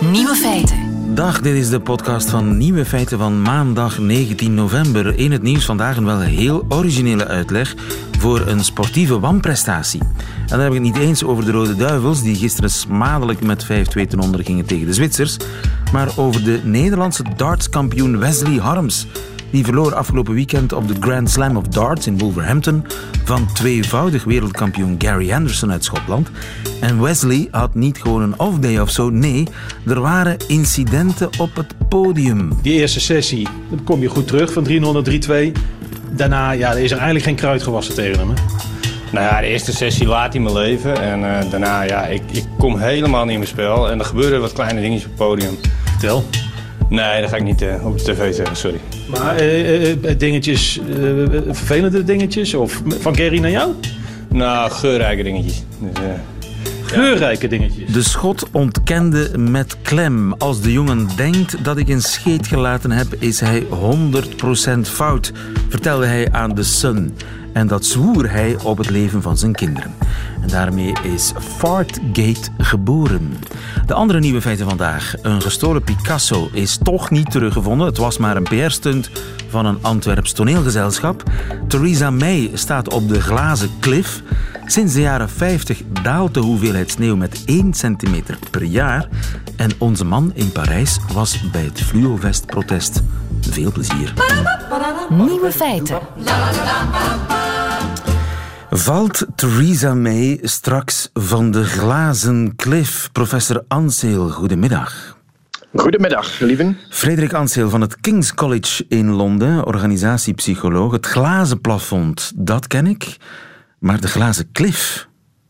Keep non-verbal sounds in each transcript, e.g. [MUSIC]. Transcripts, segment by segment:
Nieuwe feiten. Dag, dit is de podcast van Nieuwe Feiten van maandag 19 november. In het nieuws vandaag een wel heel originele uitleg voor een sportieve wanprestatie. En dan heb ik het niet eens over de Rode Duivels, die gisteren smadelijk met 5-2 ten onder gingen tegen de Zwitsers, maar over de Nederlandse dartskampioen Wesley Harms. Die verloor afgelopen weekend op de Grand Slam of Darts in Wolverhampton van tweevoudig wereldkampioen Gary Anderson uit Schotland. En Wesley had niet gewoon een off-day of zo, nee, er waren incidenten op het podium. Die eerste sessie, dan kom je goed terug van 300 3-2. Daarna ja, er is er eigenlijk geen kruid gewassen tegen hem. Hè? Nou ja, de eerste sessie laat hij me leven. En uh, daarna, ja, ik, ik kom helemaal niet in mijn spel. En er gebeuren wat kleine dingetjes op het podium. Vertel. Nee, dat ga ik niet uh, op de tv zeggen, sorry. Maar uh, dingetjes, vervelende dingetjes? Of van Gary naar jou? Nou, geurrijke dingetjes. Dus, Geurrijke dingetjes. De schot ontkende met klem. Als de jongen denkt dat ik een scheet gelaten heb, is hij 100% fout, vertelde hij aan The Sun. En dat zwoer hij op het leven van zijn kinderen. En daarmee is Fartgate geboren. De andere nieuwe feiten vandaag. Een gestolen Picasso is toch niet teruggevonden. Het was maar een PR-stunt van een Antwerps toneelgezelschap. Theresa May staat op de glazen klif. Sinds de jaren 50 daalt de hoeveelheid sneeuw met 1 centimeter per jaar. En onze man in Parijs was bij het Fluovest-protest. Veel plezier. Nieuwe feiten. Valt Theresa May straks van de glazen klif? Professor Anseel, goedemiddag. Goedemiddag, lieven. Frederik Anseel van het King's College in Londen, organisatiepsycholoog. Het glazen plafond, dat ken ik. Maar de glazen klif,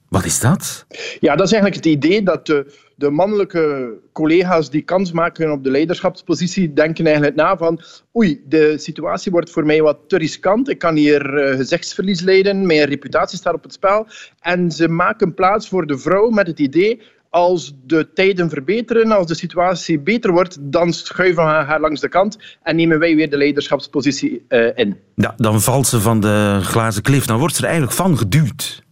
wat is dat? Ja, dat is eigenlijk het idee dat de, de mannelijke collega's die kans maken op de leiderschapspositie denken eigenlijk na van oei, de situatie wordt voor mij wat te riskant. Ik kan hier uh, gezichtsverlies leiden, mijn reputatie staat op het spel. En ze maken plaats voor de vrouw met het idee als de tijden verbeteren, als de situatie beter wordt, dan schuiven we haar langs de kant en nemen wij weer de leiderschapspositie uh, in. Ja, dan valt ze van de glazen klif. Dan wordt ze er eigenlijk van geduwd.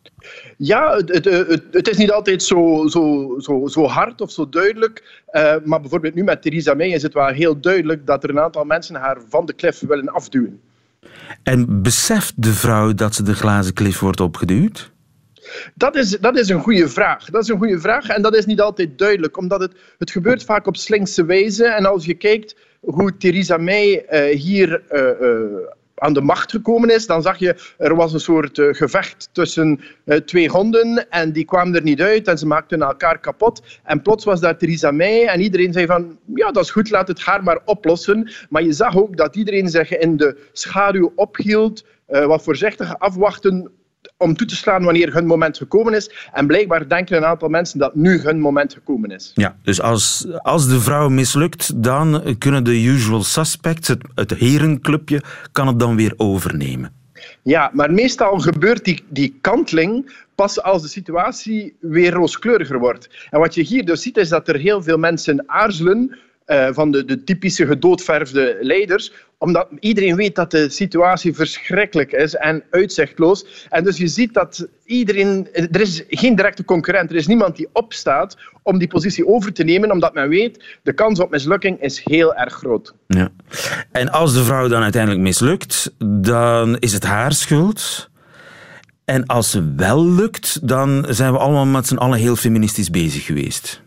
Ja, het, het, het, is niet altijd zo, zo, zo, zo hard of zo duidelijk. Uh, maar bijvoorbeeld nu met Theresa May is het wel heel duidelijk dat er een aantal mensen haar van de klif willen afduwen. En beseft de vrouw dat ze de glazen klif wordt opgeduwd? Dat is, dat is een goede vraag. Dat is een goede vraag en dat is niet altijd duidelijk, omdat het, het gebeurt vaak op slinkse wijze. En als je kijkt hoe Theresa May uh, hier uh, aan de macht gekomen is, dan zag je er was een soort uh, gevecht tussen uh, twee honden en die kwamen er niet uit en ze maakten elkaar kapot. En plots was daar Theresa May en iedereen zei van ja, dat is goed, laat het haar maar oplossen. Maar je zag ook dat iedereen zich in de schaduw ophield, uh, wat voorzichtig afwachten om toe te slaan wanneer hun moment gekomen is. En blijkbaar denken een aantal mensen dat nu hun moment gekomen is. Ja, dus als, als de vrouw mislukt, dan kunnen de usual suspects, het, het herenclubje, kan het dan weer overnemen. Ja, maar meestal gebeurt die, die kanteling pas als de situatie weer rooskleuriger wordt. En wat je hier dus ziet, is dat er heel veel mensen aarzelen uh, van de, de typische gedoodverfde leiders, omdat iedereen weet dat de situatie verschrikkelijk is en uitzichtloos. En dus je ziet dat iedereen... Er is geen directe concurrent. Er is niemand die opstaat om die positie over te nemen, omdat men weet de kans op mislukking is heel erg groot. Ja. En als de vrouw dan uiteindelijk mislukt, dan is het haar schuld... En als ze wel lukt, dan zijn we allemaal met z'n allen heel feministisch bezig geweest.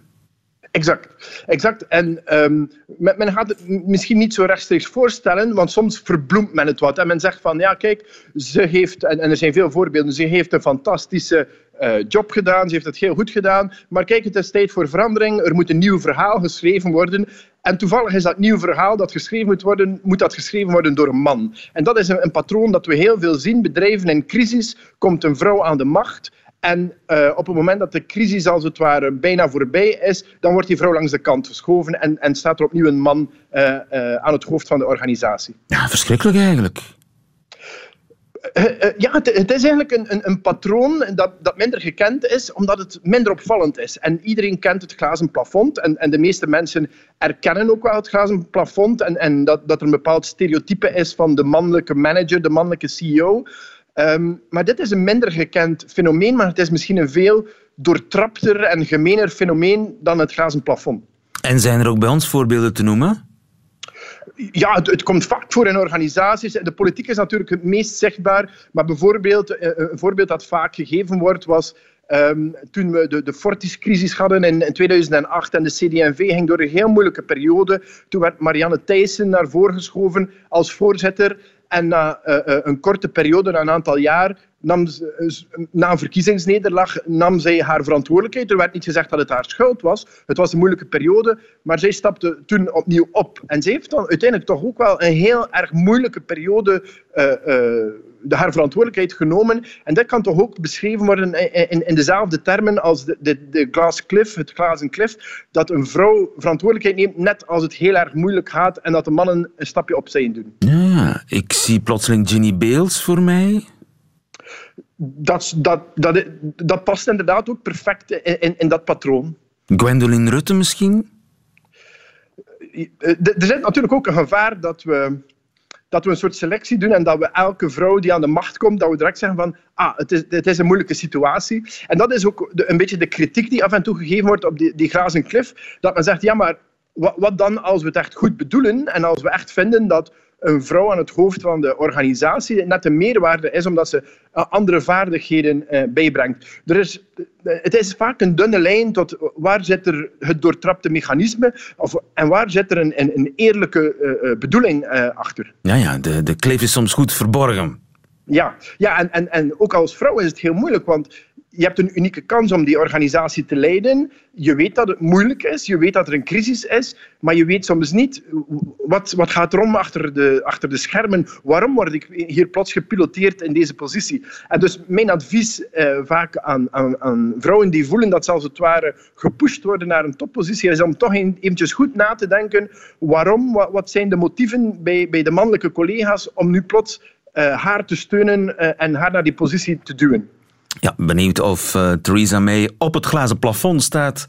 Exact. exact. En um, men gaat het misschien niet zo rechtstreeks voorstellen, want soms verbloemt men het wat. En men zegt van, ja kijk, ze heeft, en, er zijn veel voorbeelden, ze heeft een fantastische uh, job gedaan, ze heeft het heel goed gedaan, maar kijk, het is tijd voor verandering, er moet een nieuw verhaal geschreven worden. En toevallig is dat nieuw verhaal dat geschreven moet worden, moet dat geschreven worden door een man. En dat is een, een patroon dat we heel veel zien. Bedrijven in crisis komt een vrouw aan de macht en uh, op het moment dat de crisis als het ware bijna voorbij is, dan wordt die vrouw langs de kant geschoven en, en staat er opnieuw een man uh, uh, aan het hoofd van de organisatie. Ja, verschrikkelijk eigenlijk. ja, het, het, is eigenlijk een, een, een patroon dat, dat, minder gekend is, omdat het minder opvallend is. En iedereen kent het glazen plafond. En, en de meeste mensen erkennen ook wel het glazen plafond. En, en dat, dat er een bepaald stereotype is van de mannelijke manager, de mannelijke CEO. Ehm, maar dit is een minder gekend fenomeen, maar het is misschien een veel doortrapter en gemener fenomeen dan het glazen plafond. En zijn er ook bij ons voorbeelden te noemen? Ja, het, het, komt vaak voor in organisaties. De politiek is natuurlijk het meest zichtbaar. Maar bijvoorbeeld, eh, een voorbeeld dat vaak gegeven wordt was Um, toen we de, de Fortis-crisis hadden in, in, 2008 en de CD&V ging door een heel moeilijke periode. Toen werd Marianne Thijssen naar voren geschoven als voorzitter. En na uh, een korte periode, na een aantal jaar, nam ze, na een verkiezingsnederlaag nam zij haar verantwoordelijkheid. Er werd niet gezegd dat het haar schuld was. Het was een moeilijke periode, maar zij stapte toen opnieuw op. En ze heeft dan uiteindelijk toch ook wel een heel erg moeilijke periode de haar verantwoordelijkheid genomen. En dat kan toch ook beschreven worden in, in, dezelfde termen als de, de, de glass cliff, het glazen cliff, dat een vrouw verantwoordelijkheid neemt net als het heel erg moeilijk gaat en dat de mannen een stapje opzij doen. Ik zie plotseling Ginny Beels voor mij. Dat, dat, dat, dat past inderdaad ook perfect in, in, in dat patroon. Gwendoline Rutte misschien? Er zit natuurlijk ook een gevaar dat we dat we een soort selectie doen en dat we elke vrouw die aan de macht komt, dat we direct zeggen van ah, het is, het is een moeilijke situatie. En dat is ook de, een beetje de kritiek die af en toe gegeven wordt op die, die grazen cliff, dat men zegt, ja, maar wat, wat dan als we het echt goed bedoelen en als we echt vinden dat een vrouw aan het hoofd van de organisatie net een meerwaarde is omdat ze eh, andere vaardigheden eh, bijbrengt. Er is, eh, het is vaak een dunne lijn tot waar zit er het doortrapte mechanisme of, en waar zit er een, een, een eerlijke bedoeling achter. Ja, ja de, de kleef is soms goed verborgen. Ja, ja en, en, en ook als vrouw is het heel moeilijk, want je hebt een unieke kans om die organisatie te leiden. Je weet dat het moeilijk is, je weet dat er een crisis is, maar je weet soms niet wat, wat gaat er om achter de, achter de schermen. Waarom word ik hier plots gepiloteerd in deze positie? En dus mijn advies eh, vaak aan, aan, aan, vrouwen die voelen dat ze als het ware gepusht worden naar een toppositie, is om toch eventjes goed na te denken waarom, wat, wat zijn de motieven bij, bij de mannelijke collega's om nu plots uh, haar te steunen uh, en haar naar die positie te duwen. Ja, benieuwd of uh, Theresa May op het glazen plafond staat.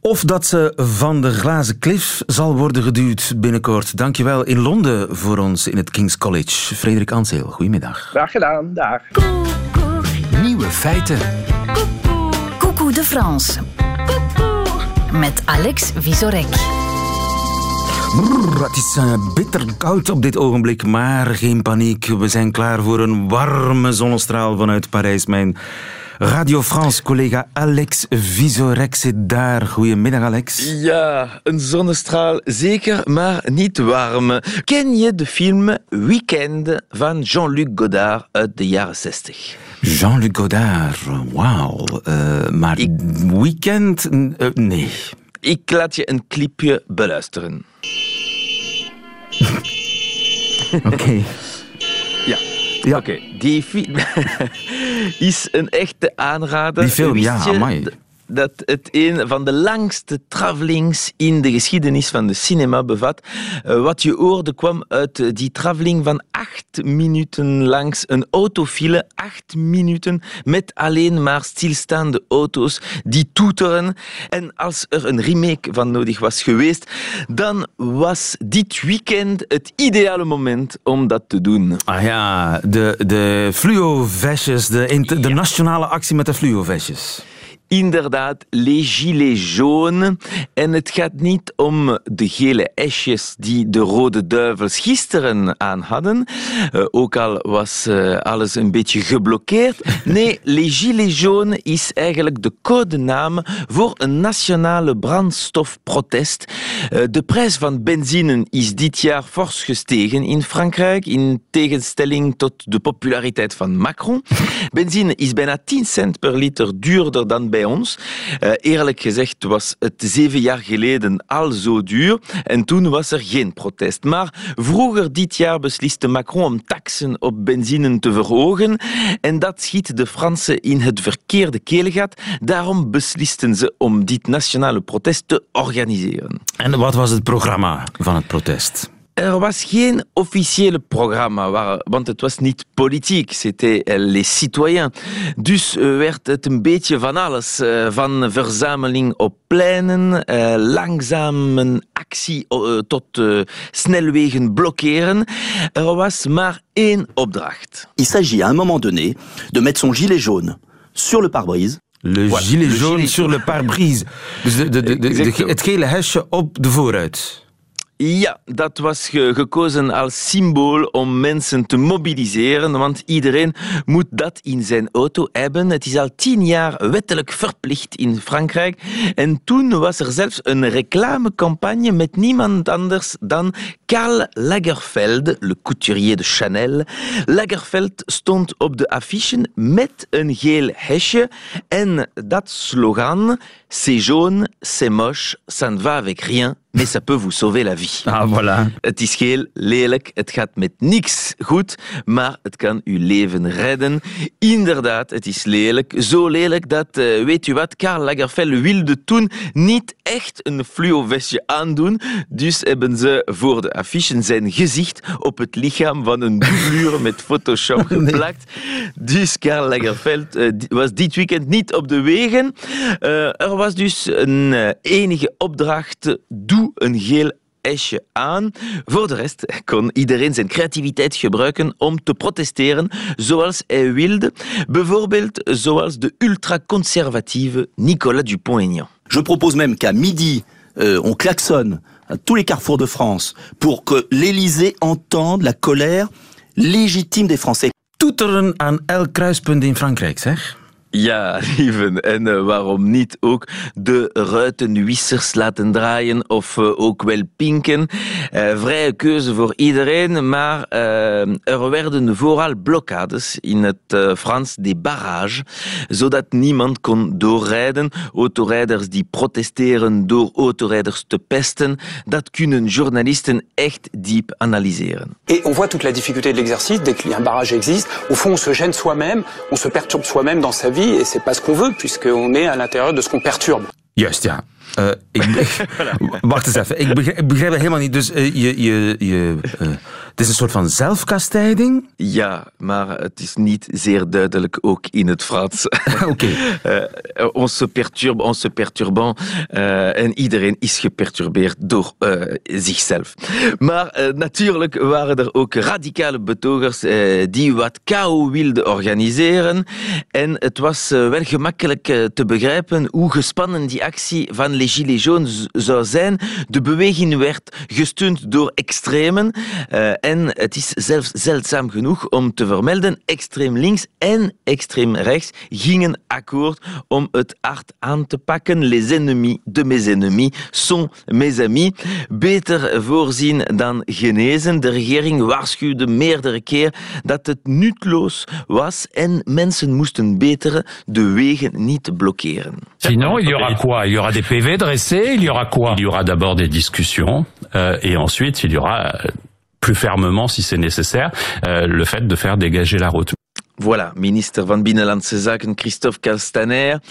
Of dat ze van de glazen klif zal worden geduwd binnenkort. Dankjewel in Londen voor ons in het King's College. Frederik Anseel, goedemiddag. Graag gedaan, dag. Nieuwe feiten. Coucou de France. Met Alex Visorek. Brrr, het is uh, bitter koud op dit ogenblik, maar geen paniek. We zijn klaar voor een warme zonnestraal vanuit Parijs. Mijn Radio France-collega Alex Visorek zit daar. Goedemiddag, Alex. Ja, een zonnestraal zeker, maar niet warm. Ken je de film Weekend van Jean-Luc Godard uit de jaren 60? Jean-Luc Godard, wauw. Uh, maar Ik... Weekend, uh, nee. Ik laat je een clipje beluisteren. [LAUGHS] Oké. Ja. ja. Oké, die film [LAUGHS] is een echte aanrader. Die film, ja, amai dat het een van de langste travelings in de geschiedenis van de cinema bevat. Uh, wat je hoorde kwam uit die traveling van acht minuten langs een autofile. Acht minuten met alleen maar stilstaande auto's die toeteren. En als er een remake van nodig was geweest, dan was dit weekend het ideale moment om dat te doen. Ah ja, de, de fluo-vestjes, de, de nationale actie met de fluo-vestjes inderdaad les gilets jaunes. En het gaat niet om de gele esjes die de rode duivels gisteren aan hadden. Uh, ook al was uh, alles een beetje geblokkeerd. Nee, [LAUGHS] les gilets jaunes is eigenlijk de codenaam voor een nationale brandstofprotest. Uh, de prijs van benzine is dit jaar fors gestegen in Frankrijk, in tegenstelling tot de populariteit van Macron. [LAUGHS] Benzine is bijna 10 cent per liter duurder dan bij Uh, eerlijk gezegd was het zeven jaar geleden al zo duur en toen was er geen protest. Maar vroeger dit jaar besliste Macron om taxen op benzine te verhogen en dat schiet de Fransen in het verkeerde keelgat. Daarom beslisten ze om dit nationale protest te organiseren. En wat was het programma van het protest? Er was geen officiële programma, waar, want het was niet politiek. C'était les citoyens. Dus werd het een beetje van alles. Van verzameling op pleinen, langzame actie tot snelwegen blokkeren. Er was maar één opdracht. Il s'agit à un moment donné de mettre son gilet jaune sur le pare-brise Le gilet jaune sur le pare-brise. Dus de, de, de, de, het gele hesje op de vooruit. Ja, dat was gekozen als symbool om mensen te mobiliseren, want iedereen moet dat in zijn auto hebben. Het is al tien jaar wettelijk verplicht in Frankrijk. En toen was er zelfs een reclamecampagne met niemand anders dan Karl Lagerfeld, le couturier de Chanel. Lagerfeld stond op de affiche met een geel hesje en dat slogan C'est jaune, c'est moche, ça ne va avec rien, mais ça peut vous sauver la vie. Ah, voilà. Het is geel, lelijk, het gaat met niks goed, maar het kan uw leven redden. Inderdaad, het is lelijk. Zo lelijk dat, uh, weet u wat, Karl Lagerfeld wilde toen niet echt een fluo vestje aandoen, dus hebben ze voor de affiche zijn gezicht op het lichaam van een doublure [LAUGHS] met Photoshop geplakt. Dus Karl Lagerfeld uh, was dit weekend niet op de wegen. Uh, er was dus een enige opdracht, doe een geel hesje aan. Voor de rest kon iedereen zijn creativiteit gebruiken om te protesteren zoals hij wilde. Bijvoorbeeld zoals de ultraconservatieve Nicolas Dupont-Aignan. Je propose même qu'à midi, euh, on klaxonne à tous les carrefours de France pour que l'Élysée entende la colère légitime des Français. Toeteren aan elk kruispunt in Frankrijk, zeg. Ja, lieven. En uh, waarom niet ook de ruitenwissers laten draaien of uh, ook wel pinken. Uh, vrije keuze voor iedereen, maar er werden vooral blokkades in het Frans, die barrage, zodat niemand kon doorrijden. Autorijders die protesteren door autorijders te pesten, dat kunnen journalisten echt diep analyseren. Et on voit toute la difficulté de l'exercice, dès qu'un barrage existe, au fond on se gêne soi-même, on se perturbe soi-même dans sa vie et c'est pas ce qu'on veut puisqu'on est à l'intérieur de ce qu'on perturbe. Uh, ik, [LAUGHS] [LAUGHS] wacht eens even, ik begrijp, ik begrijp het helemaal niet. Dus uh, je, je, je, uh, het is een soort van zelfkastijding? Ja, maar het is niet zeer duidelijk ook in het Frans. [LAUGHS] Oké. Okay. on se perturbe, on se perturbant. en iedereen is geperturbeerd door zichzelf. Maar natuurlijk waren er ook radicale betogers die wat kou wilden organiseren. En het was wel gemakkelijk te begrijpen hoe gespannen die actie van les Gilets jaunes zou zijn. De beweging werd gesteund door extremen. Uh, en het is zelfs zeldzaam genoeg om te vermelden, extreem links en extreem rechts gingen akkoord om het hard aan te pakken. Les ennemis de mes ennemis sont mes amis. Beter voorzien dan genezen. De regering waarschuwde meerdere keer dat het nutloos was en mensen moesten beter de wegen niet blokkeren. Sinon, il y aura quoi Il y aura des PV dressés, il y aura quoi? Il y aura d'abord des discussions euh, et ensuite il y aura plus fermement, si c'est nécessaire, euh, le fait de faire dégager la route. Voilà, minister van Binnenlandse Zaken Christophe Castaner.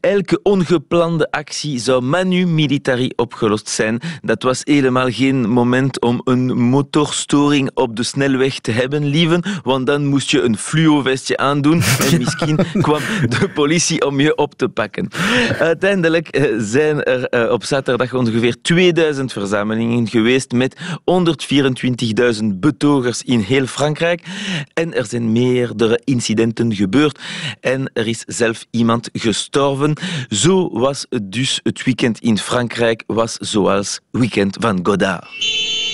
Elke ongeplande actie zou manu militari opgelost zijn. Dat was helemaal geen moment om een motorstoring op de snelweg te hebben, lieven, want dan moest je een fluo-vestje aandoen en [LAUGHS] misschien kwam de politie om je op te pakken. Uiteindelijk zijn er op zaterdag ongeveer 2000 verzamelingen geweest met 124.000 betogers in heel Frankrijk en er zijn meerdere incidenten gebeurd en er is zelf iemand gestorven. Zo was het dus het weekend in Frankrijk, was zoals weekend van Godard.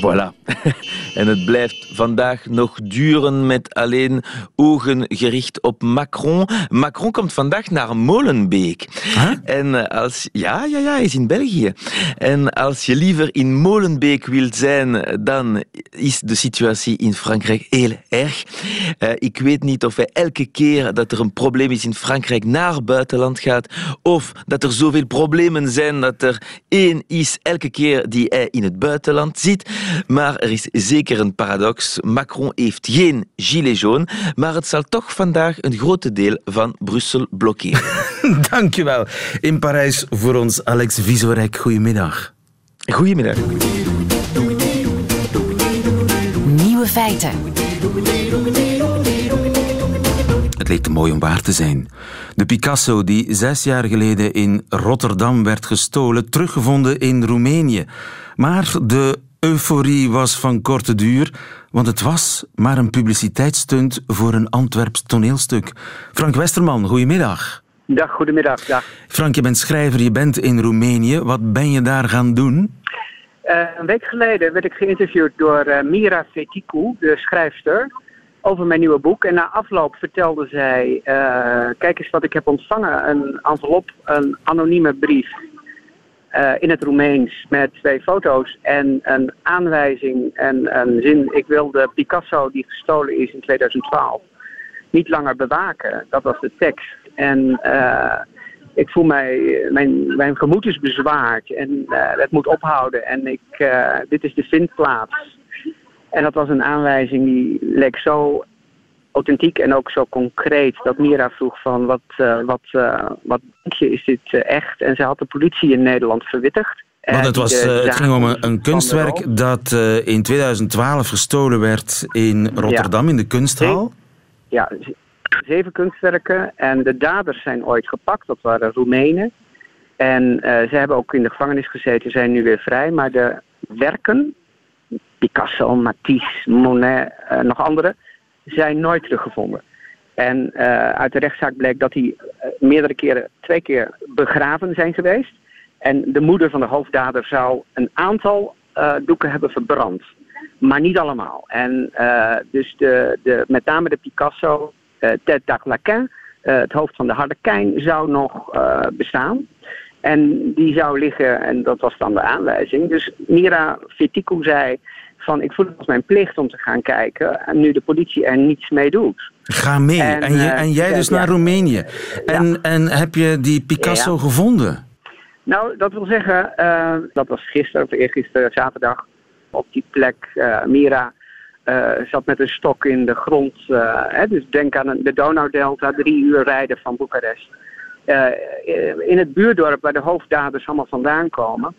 Voilà. [LAUGHS] En het blijft vandaag nog duren met alleen ogen gericht op Macron. Macron komt vandaag naar Molenbeek. Huh? En als, ja, ja, ja, hij is in België. En als je liever in Molenbeek wilt zijn, dan is de situatie in Frankrijk heel erg. Uh, ik weet niet of hij elke keer dat er een probleem is in Frankrijk naar buitenland gaat, of dat er zoveel problemen zijn dat er één is elke keer die hij in het buitenland zit. Maar er is zeker een paradox. Macron heeft geen gilet jaune, maar het zal toch vandaag een grote deel van Brussel blokkeren. [LAUGHS] Dankjewel. In Parijs voor ons Alex Visorek. Goedemiddag. Goedemiddag. feiten. Het leek te mooi om waar te zijn. De Picasso die zes jaar geleden in Rotterdam werd gestolen, teruggevonden in Roemenië. Maar de euforie was van korte duur, want het was maar een publiciteitsstunt voor een Antwerps toneelstuk. Frank Westerman, goedemiddag. Dag, goedemiddag. Dag. Frank, je bent schrijver, je bent in Roemenië. Wat ben je daar gaan doen? Uh, een week geleden werd ik geïnterviewd door uh, Mira Fetikou, de schrijfster, over mijn nieuwe boek. En na afloop vertelde zij: uh, Kijk eens wat ik heb ontvangen: een envelop, een anonieme brief in het Roemeens met twee foto's en een aanwijzing en een zin. Ik wilde Picasso, die gestolen is in 2012, niet langer bewaken. Dat was de tekst. En ik voel mij, mijn, mijn gemoed is bezwaard en uh, het moet ophouden. En ik, dit is de vindplaats. En dat was een aanwijzing die leek zo authentiek en ook zo concreet. Dat Mira vroeg van wat, uh, wat, wat denk je, is dit echt? En ze had de politie in Nederland verwittigd. Want het, was, het ging om een, een kunstwerk dat in 2012 gestolen werd in Rotterdam, ja. in de kunsthal. Ja, zeven kunstwerken. En de daders zijn ooit gepakt, dat waren Roemenen. En uh, ze hebben ook in de gevangenis gezeten, zijn nu weer vrij. Maar de werken, Picasso, Matisse, Monet, uh, nog andere, zijn nooit teruggevonden. En uh, uit de rechtszaak bleek dat die meerdere keren, twee keer begraven zijn geweest. En de moeder van de hoofddader zou een aantal doeken hebben verbrand. Maar niet allemaal. En dus de, de, met name de Picasso uh, Ted Daglaquin, uh, het hoofd van de Harlekijn, zou nog bestaan. En die zou liggen, en dat was dan de aanwijzing. Dus Mira Fitikou zei van ik voel het als mijn plicht om te gaan kijken. En nu de politie er niets mee doet. Ga mee. En, en, je, en jij dus ja, naar Roemenië. En, ja. en heb je die Picasso ja. gevonden? Nou, dat wil zeggen, uh, dat was gisteren of eergisteren, zaterdag, op die plek. Uh, Mira uh, zat met een stok in de grond. Hè, dus denk aan de Donaudelta, drie uur rijden van Boekarest. In het buurdorp waar de hoofddaders allemaal vandaan komen.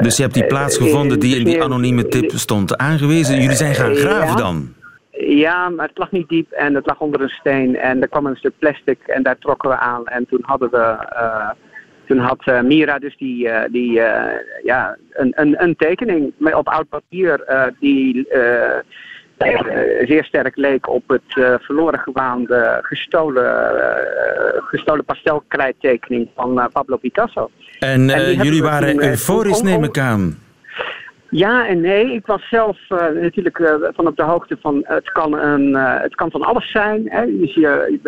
Dus je hebt die plaats gevonden die in die anonieme tip stond aangewezen. Jullie zijn gaan graven dan? Ja, maar het lag niet diep en het lag onder een steen. En er kwam een stuk plastic en daar trokken we aan. En toen hadden we toen had uh, Mira dus die, uh, die ja, een, een, een tekening op oud papier die zeer sterk leek op het verloren gewaande gestolen, gestolen pastelkrijttekening van Pablo Picasso. En, en jullie waren euforisch, neem ik aan. Ja en nee. Ik was zelf uh, natuurlijk uh, van op de hoogte van het kan, een, uh, het kan van alles zijn. Hè. Dus je,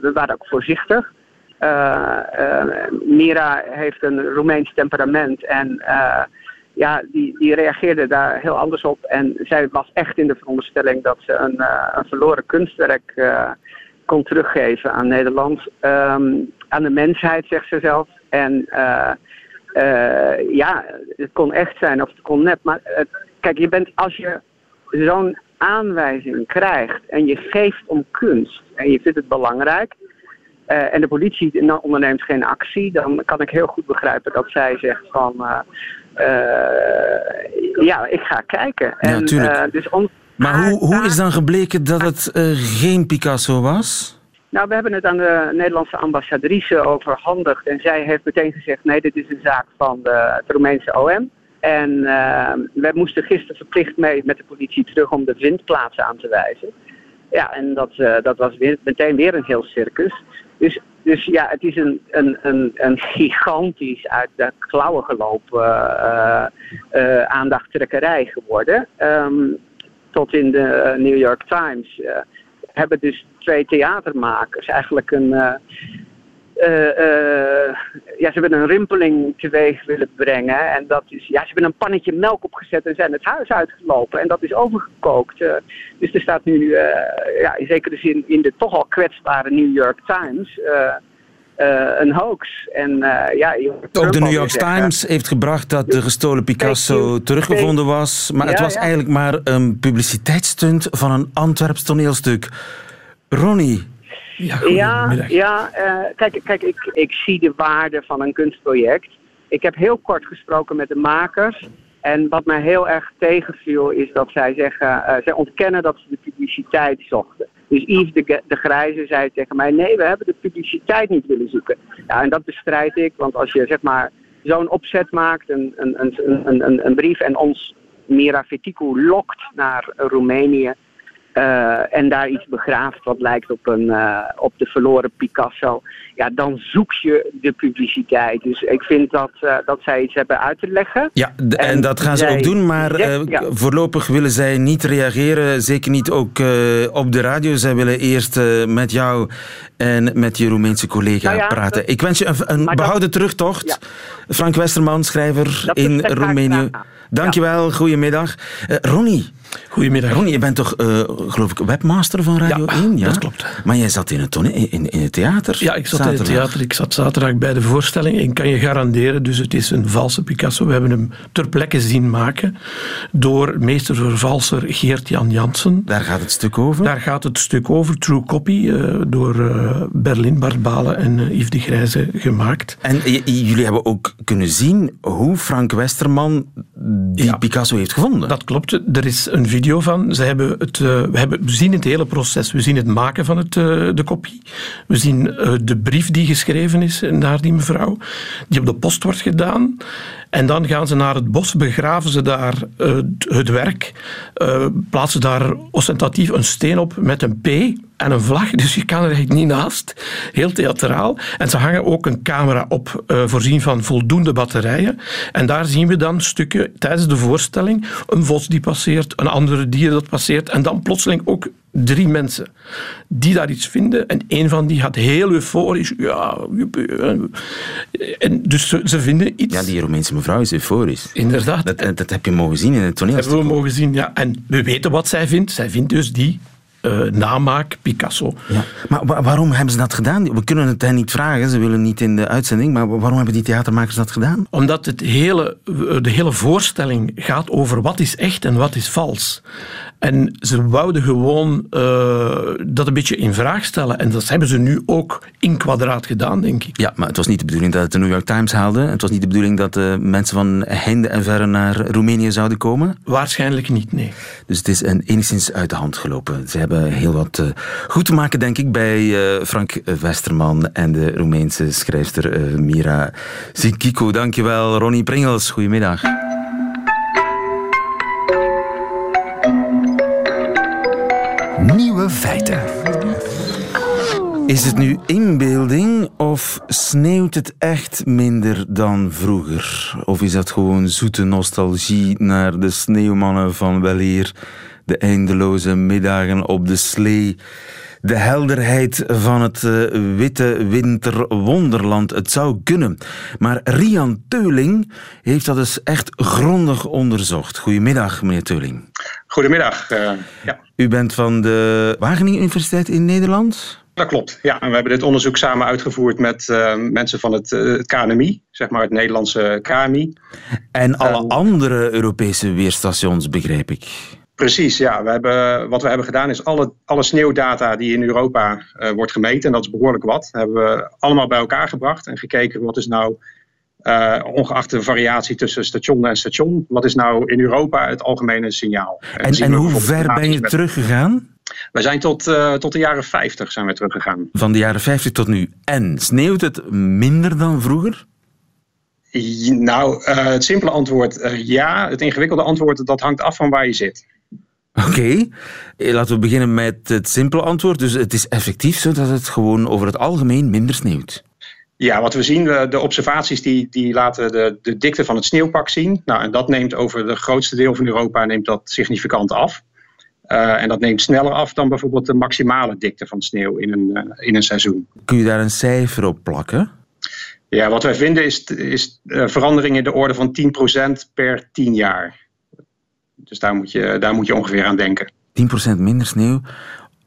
we waren ook voorzichtig. Mira heeft een Roemeens temperament en ja, die, die reageerde daar heel anders op. En zij was echt in de veronderstelling dat ze een, een verloren kunstwerk kon teruggeven aan Nederland. Um, aan de mensheid, zegt ze zelf. En ja, het kon echt zijn of het kon net. Maar kijk, je bent als je zo'n aanwijzing krijgt en je geeft om kunst en je vindt het belangrijk en de politie onderneemt geen actie, dan kan ik heel goed begrijpen dat zij zegt van ja, ik ga kijken. Ja, en, dus on... Maar hoe, hoe is dan gebleken dat het geen Picasso was? Nou, we hebben het aan de Nederlandse ambassadrice overhandigd. En zij heeft meteen gezegd: nee, dit is een zaak van de, het Roemeense OM. En uh, wij moesten gisteren verplicht mee met de politie terug om de vindplaatsen aan te wijzen. Ja, en dat, uh, dat was weer, meteen weer een heel circus. Dus, dus ja, het is een, een, een, een gigantisch uit de klauwen gelopen uh, uh, aandachttrekkerij geworden. Um, tot in de New York Times hebben dus twee theatermakers eigenlijk een ja, ze willen een rimpeling teweeg willen brengen. En dat is, ja, ze hebben een pannetje melk opgezet en zijn het huis uitgelopen. En dat is overgekookt. Uh, dus er staat nu, ja, in zekere zin, in de toch al kwetsbare New York Times. een hoax. En, ja, Ook de New York Times heeft gebracht dat de gestolen Picasso teruggevonden was. Maar ja, het was ja. eigenlijk maar een publiciteitsstunt van een Antwerps toneelstuk. Ronnie, ja, ja, ja uh, kijk, kijk ik, ik zie de waarde van een kunstproject. Ik heb heel kort gesproken met de makers. En wat mij heel erg tegenviel is dat zij zeggen, uh, zij ontkennen dat ze de publiciteit zochten. Dus Yves de, de Grijze zei tegen mij, nee, we hebben de publiciteit niet willen zoeken. Ja, en dat bestrijd ik, want als je zeg maar zo'n opzet maakt, een, een, een, een, een brief en ons Mira lokt naar Roemenië uh, en daar iets begraaft wat lijkt op, een, uh, op de verloren Picasso, ja, dan zoek je de publiciteit. Dus ik vind dat, uh, dat zij iets hebben uit te leggen. Ja, en, en dat gaan zij, ze ook doen, maar ja, voorlopig willen zij niet reageren, zeker niet ook op de radio. Zij willen eerst met jou en met je Roemeense collega nou ja, praten. Dat, ik wens je een, een behouden dat, terugtocht. Frank Westerman, schrijver in Roemenië. Dankjewel, goedemiddag. Ronnie. Goedemiddag. Ronnie, je bent toch, uh, geloof ik, webmaster van Radio ja, 1? Ja, dat klopt. Maar jij zat in het, in, in het theater? Ja, ik zat zaterdag. in het theater. Ik zat zaterdag bij de voorstelling. Ik kan je garanderen, dus het is een valse Picasso. We hebben hem ter plekke zien maken door meestervervalser Geert-Jan Jansen. Daar gaat het stuk over? Daar gaat het stuk over. True Copy, uh, door uh, Berlin, Bart Balen en Yves de Grijze gemaakt. En jullie hebben ook kunnen zien hoe Frank Westerman die ja, Picasso heeft gevonden? Dat klopt. Er is een video van. Ze hebben het, uh, we, hebben, we zien het hele proces. We zien het maken van het, uh, de kopie. We zien uh, de brief die geschreven is naar die mevrouw, die op de post wordt gedaan. En dan gaan ze naar het bos, begraven ze daar het werk, plaatsen daar ostentatief een steen op met een P en een vlag, [LAUGHS] dus je kan er eigenlijk niet naast. Heel theatraal. En ze hangen ook een camera op, uh, voorzien van voldoende batterijen. En daar zien we dan stukken tijdens de voorstelling. Een vos die passeert, een andere dier dat passeert. En dan plotseling ook drie mensen die daar iets vinden. En een van die gaat heel euforisch. Ja, en dus ze, ze vinden iets. Ja, die Romeinse mevrouw is euforisch. Inderdaad. Dat, dat heb je mogen zien in het toneel. Dat hebben we mogen zien, ja. En we weten wat zij vindt. Zij vindt dus die uh, namaak Picasso. Ja. Maar wa waarom hebben ze dat gedaan? We kunnen het hen niet vragen, ze willen niet in de uitzending, maar waarom hebben die theatermakers dat gedaan? Omdat het hele, de hele voorstelling gaat over wat is echt en wat is vals. En ze wouden gewoon uh, dat een beetje in vraag stellen. En dat hebben ze nu ook in kwadraat gedaan, denk ik. Ja, maar het was niet de bedoeling dat het de New York Times haalde. Het was niet de bedoeling dat uh, mensen van heinde en verre naar Roemenië zouden komen. Waarschijnlijk niet, nee. Dus het is een, enigszins uit de hand gelopen. Ze hebben heel wat uh, goed te maken, denk ik, bij Frank Westerman en de Roemeense schrijfster Mira Sikiko. Dankjewel, Ronnie Pringels. Goedemiddag. Nieuwe feiten. Is het nu inbeelding of sneeuwt het echt minder dan vroeger? Of is dat gewoon zoete nostalgie naar de sneeuwmannen van weleer, de eindeloze middagen op de slee, de helderheid van het uh, witte winterwonderland? Het zou kunnen. Maar Rian Teuling heeft dat dus echt grondig onderzocht. Goedemiddag, meneer Teuling. Goedemiddag. Uh, ja. U bent van de Wageningen Universiteit in Nederland? Dat klopt, ja. En we hebben dit onderzoek samen uitgevoerd met uh, mensen van het, uh, het, KNMI, zeg maar het Nederlandse KMI. En alle uh, andere Europese weerstations, begrijp ik. Precies, ja. We hebben, wat we hebben gedaan is alle, alle sneeuwdata die in Europa wordt gemeten, en dat is behoorlijk wat, hebben we allemaal bij elkaar gebracht en gekeken wat is nou uh, ongeacht de variatie tussen station en station. Wat is nou in Europa het algemene signaal? En, en hoe ver ben je teruggegaan? We zijn tot, uh, tot de jaren 50 zijn we teruggegaan. Van de jaren 50 tot nu. En sneeuwt het minder dan vroeger? Nou, uh, het simpele antwoord ja. Het ingewikkelde antwoord dat hangt af van waar je zit. [LAUGHS] Oké, okay. laten we beginnen met het simpele antwoord. Dus het is effectief zo dat het gewoon over het algemeen minder sneeuwt. Ja, wat we zien, de observaties die, die laten de, de dikte van het sneeuwpak zien. Nou, en dat neemt over de grootste deel van Europa neemt dat significant af. Uh, en dat neemt sneller af dan bijvoorbeeld de maximale dikte van sneeuw in een, uh, in een seizoen. Kun je daar een cijfer op plakken? Ja, wat wij vinden is, is uh, verandering in de orde van 10% per 10 jaar. Dus daar moet, je, daar moet je ongeveer aan denken. 10% minder sneeuw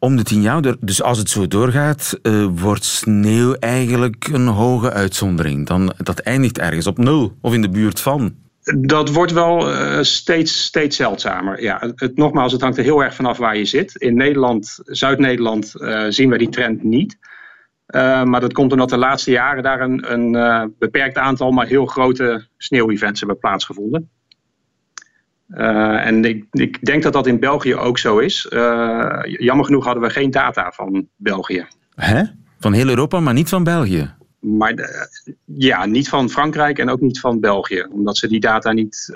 om de tien jaar. Dus als het zo doorgaat, uh, wordt sneeuw eigenlijk een hoge uitzondering. Dan, dat eindigt ergens op nul of in de buurt van. Dat wordt wel uh, steeds, steeds zeldzamer. Ja, het, nogmaals, het hangt er heel erg vanaf waar je zit. In Nederland, Zuid-Nederland, uh, zien we die trend niet. maar dat komt omdat de laatste jaren daar een, een beperkt aantal, maar heel grote sneeuwevents hebben plaatsgevonden. En ik, ik, denk dat dat in België ook zo is. jammer genoeg hadden we geen data van België. Hè? Van heel Europa, maar niet van België? Maar ja, niet van Frankrijk en ook niet van België. Omdat ze die data niet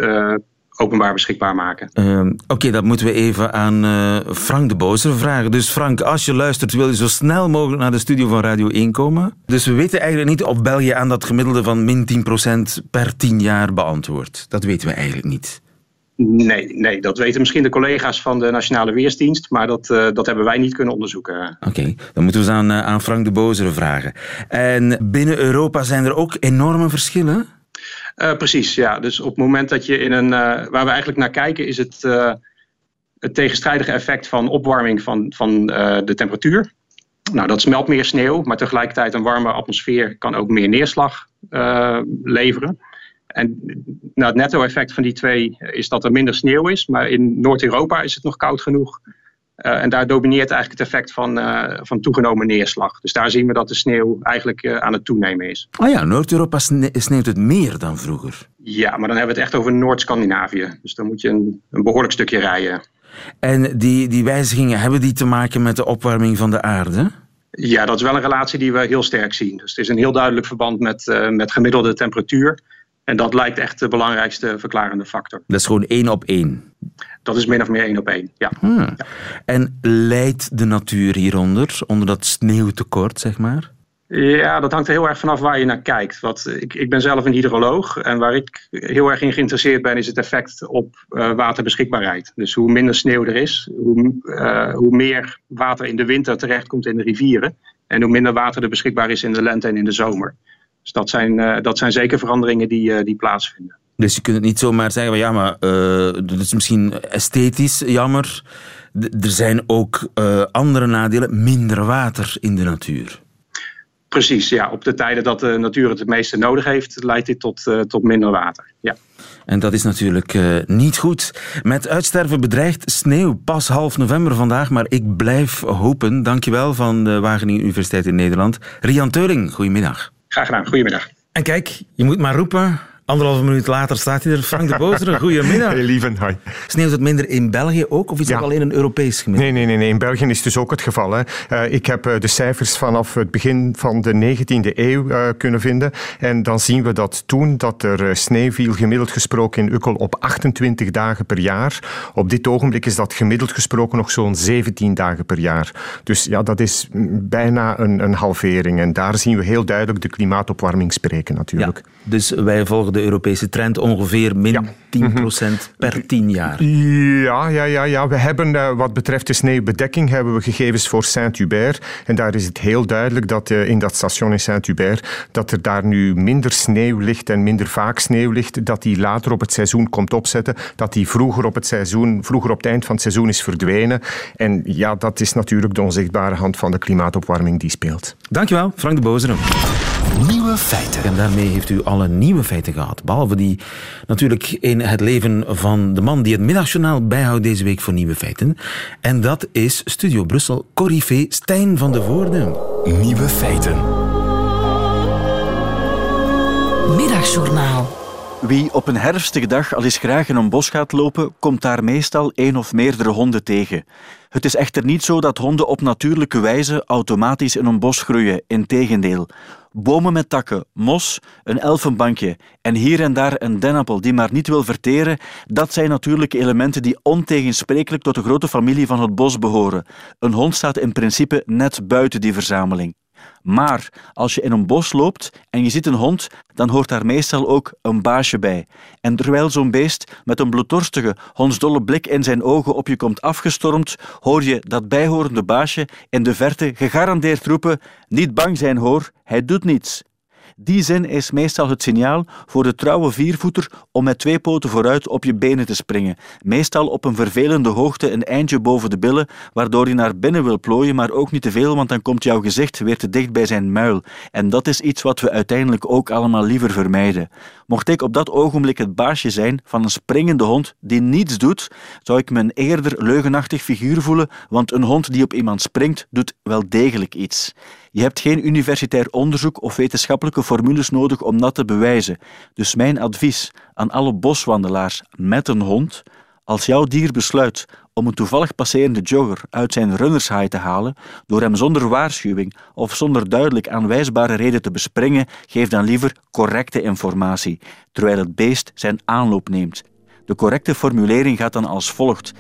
openbaar beschikbaar maken. Ehm, oké, dat moeten we even aan uh, Frank de Bozer vragen. Dus Frank, als je luistert, wil je zo snel mogelijk naar de studio van Radio 1 komen. Dus we weten eigenlijk niet of België aan dat gemiddelde van min 10% per 10 jaar beantwoordt. Dat weten we eigenlijk niet. Nee, nee, dat weten misschien de collega's van de Nationale Weersdienst, maar dat, uh, dat hebben wij niet kunnen onderzoeken. Oké, dan moeten we eens aan, uh, aan Frank de Bozer vragen. En binnen Europa zijn er ook enorme verschillen? Uh, precies, ja. Dus op het moment dat je in een. Waar we eigenlijk naar kijken, is het, het tegenstrijdige effect van opwarming van, van de temperatuur. Nou, dat smelt meer sneeuw, maar tegelijkertijd een warme atmosfeer kan ook meer neerslag leveren. En nou, het netto-effect van die twee is dat er minder sneeuw is, maar in Noord-Europa is het nog koud genoeg uh, en daar domineert eigenlijk het effect van, uh, van toegenomen neerslag. Dus daar zien we dat de sneeuw eigenlijk uh, aan het toenemen is. Oh ja, Noord-Europa sneeuwt het meer dan vroeger. Ja, maar dan hebben we het echt over Noord-Scandinavië. Dus dan moet je een, een behoorlijk stukje rijden. En die, die wijzigingen, hebben die te maken met de opwarming van de aarde? Ja, dat is wel een relatie die we heel sterk zien. Dus het is een heel duidelijk verband met, met gemiddelde temperatuur. En dat lijkt echt de belangrijkste verklarende factor. Dat is gewoon één op één? Dat is min of meer één op één, ja. Hmm. ja. En leidt de natuur hieronder, onder dat sneeuwtekort, zeg maar? Ja, dat hangt er heel erg vanaf waar je naar kijkt. Wat, ik, ik ben zelf een hydroloog en waar ik heel erg in geïnteresseerd ben is het effect op uh, waterbeschikbaarheid. Dus hoe minder sneeuw er is, hoe, uh, hoe meer water in de winter terechtkomt in de rivieren en hoe minder water er beschikbaar is in de lente en in de zomer. Dus dat zijn, uh, dat zijn zeker veranderingen die, die plaatsvinden. Dus je kunt het niet zomaar zeggen van ja, maar uh, dat is misschien esthetisch jammer. D er zijn ook uh, andere nadelen, minder water in de natuur. Precies, ja. Op de tijden dat de natuur het het meeste nodig heeft, leidt dit tot, uh, tot minder water. Ja. En dat is natuurlijk uh, niet goed. Met uitsterven bedreigd sneeuw. Pas half november vandaag, maar ik blijf hopen. Dankjewel van de Wageningen Universiteit in Nederland. Rian Teuring, goedemiddag. Graag gedaan, goedemiddag. En kijk, je moet maar roepen Anderhalve minuut later staat hij er. Frank de Bozere, [LAUGHS] goedemiddag. Hey, lieve, hoi. Sneeuwt het minder in België ook, of is ja. dat alleen een Europees gemiddelde? Nee, nee, nee, nee, in België is dus ook het geval. Hè. Uh, ik heb uh, de cijfers vanaf het begin van de 19e eeuw uh, kunnen vinden. En dan zien we dat toen dat er sneeuw viel, gemiddeld gesproken in Ukkel, op 28 dagen per jaar. Op dit ogenblik is dat gemiddeld gesproken nog zo'n 17 dagen per jaar. Dus ja, dat is bijna een, een halvering. En daar zien we heel duidelijk de klimaatopwarming spreken natuurlijk. Ja, dus wij volgen de Europese trend ongeveer min ja. 10% per 10 jaar. Ja, ja, ja, ja. we hebben uh, wat betreft de sneeuwbedekking hebben we gegevens voor Saint-Hubert. En daar is het heel duidelijk dat uh, in dat station in Saint-Hubert dat er daar nu minder sneeuw ligt en minder vaak sneeuw ligt. Dat die later op het seizoen komt opzetten. Dat die vroeger op het seizoen, vroeger op het eind van het seizoen is verdwenen. En ja, dat is natuurlijk de onzichtbare hand van de klimaatopwarming die speelt. Dankjewel, Frank de Bozeren. Nieuwe feiten. En daarmee heeft u alle nieuwe feiten gehad. Behalve die natuurlijk in het leven van de man die het middagjournaal bijhoudt deze week voor nieuwe feiten. En dat is Studio Brussel Corrivé Stijn van de Voorde. Nieuwe feiten. Middagjournaal. Wie op een herfstige dag al eens graag in een bos gaat lopen, komt daar meestal één of meerdere honden tegen. Het is echter niet zo dat honden op natuurlijke wijze automatisch in een bos groeien. Integendeel. Bomen met takken, mos, een elfenbankje en hier en daar een dennappel die maar niet wil verteren, dat zijn natuurlijke elementen die ontegensprekelijk tot de grote familie van het bos behoren. Een hond staat in principe net buiten die verzameling. Maar als je in een bos loopt en je ziet een hond, dan hoort daar meestal ook een baasje bij. En terwijl zo'n beest met een bloeddorstige, hondsdolle blik in zijn ogen op je komt afgestormd, hoor je dat bijhorende baasje in de verte gegarandeerd roepen: Niet bang zijn hoor, hij doet niets. Die zin is meestal het signaal voor de trouwe viervoeter om met twee poten vooruit op je benen te springen. Meestal op een vervelende hoogte een eindje boven de billen, waardoor je naar binnen wil plooien, maar ook niet te veel, want dan komt jouw gezicht weer te dicht bij zijn muil. En dat is iets wat we uiteindelijk ook allemaal liever vermijden. Mocht ik op dat ogenblik het baasje zijn van een springende hond die niets doet, zou ik me een eerder leugenachtig figuur voelen, want een hond die op iemand springt, doet wel degelijk iets. Je hebt geen universitair onderzoek of wetenschappelijke formules nodig om dat te bewijzen. Dus mijn advies aan alle boswandelaars met een hond: Als jouw dier besluit om een toevallig passerende jogger uit zijn runnershaai te halen, door hem zonder waarschuwing of zonder duidelijk aanwijsbare reden te bespringen, geef dan liever correcte informatie, terwijl het beest zijn aanloop neemt. De correcte formulering gaat dan als volgt.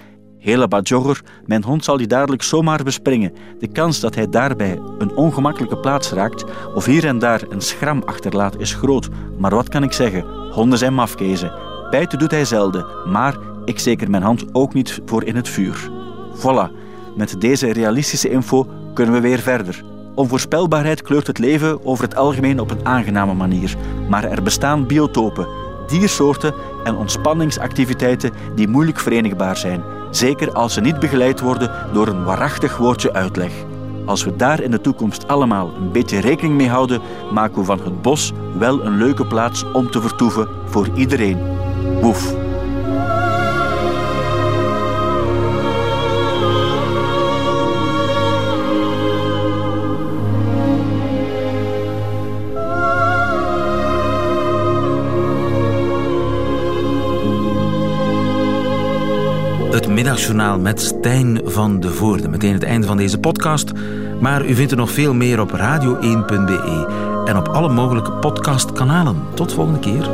Hele badjogger, mijn hond zal die dadelijk zomaar bespringen. De kans dat hij daarbij een ongemakkelijke plaats raakt of hier en daar een schram achterlaat is groot. Maar wat kan ik zeggen? Honden zijn mafkezen. Bijten doet hij zelden, maar ik zeker mijn hand ook niet voor in het vuur. Voilà, met deze realistische info kunnen we weer verder. Onvoorspelbaarheid kleurt het leven over het algemeen op een aangename manier. Maar er bestaan biotopen, diersoorten en ontspanningsactiviteiten die moeilijk verenigbaar zijn. Zeker als ze niet begeleid worden door een waarachtig woordje uitleg. Als we daar in de toekomst allemaal een beetje rekening mee houden, maken we van het bos wel een leuke plaats om te vertoeven voor iedereen. Woef! Middagjournaal met Stijn van de Voorde. Meteen het einde van deze podcast. Maar u vindt er nog veel meer op radio1.be en op alle mogelijke podcastkanalen. Tot volgende keer.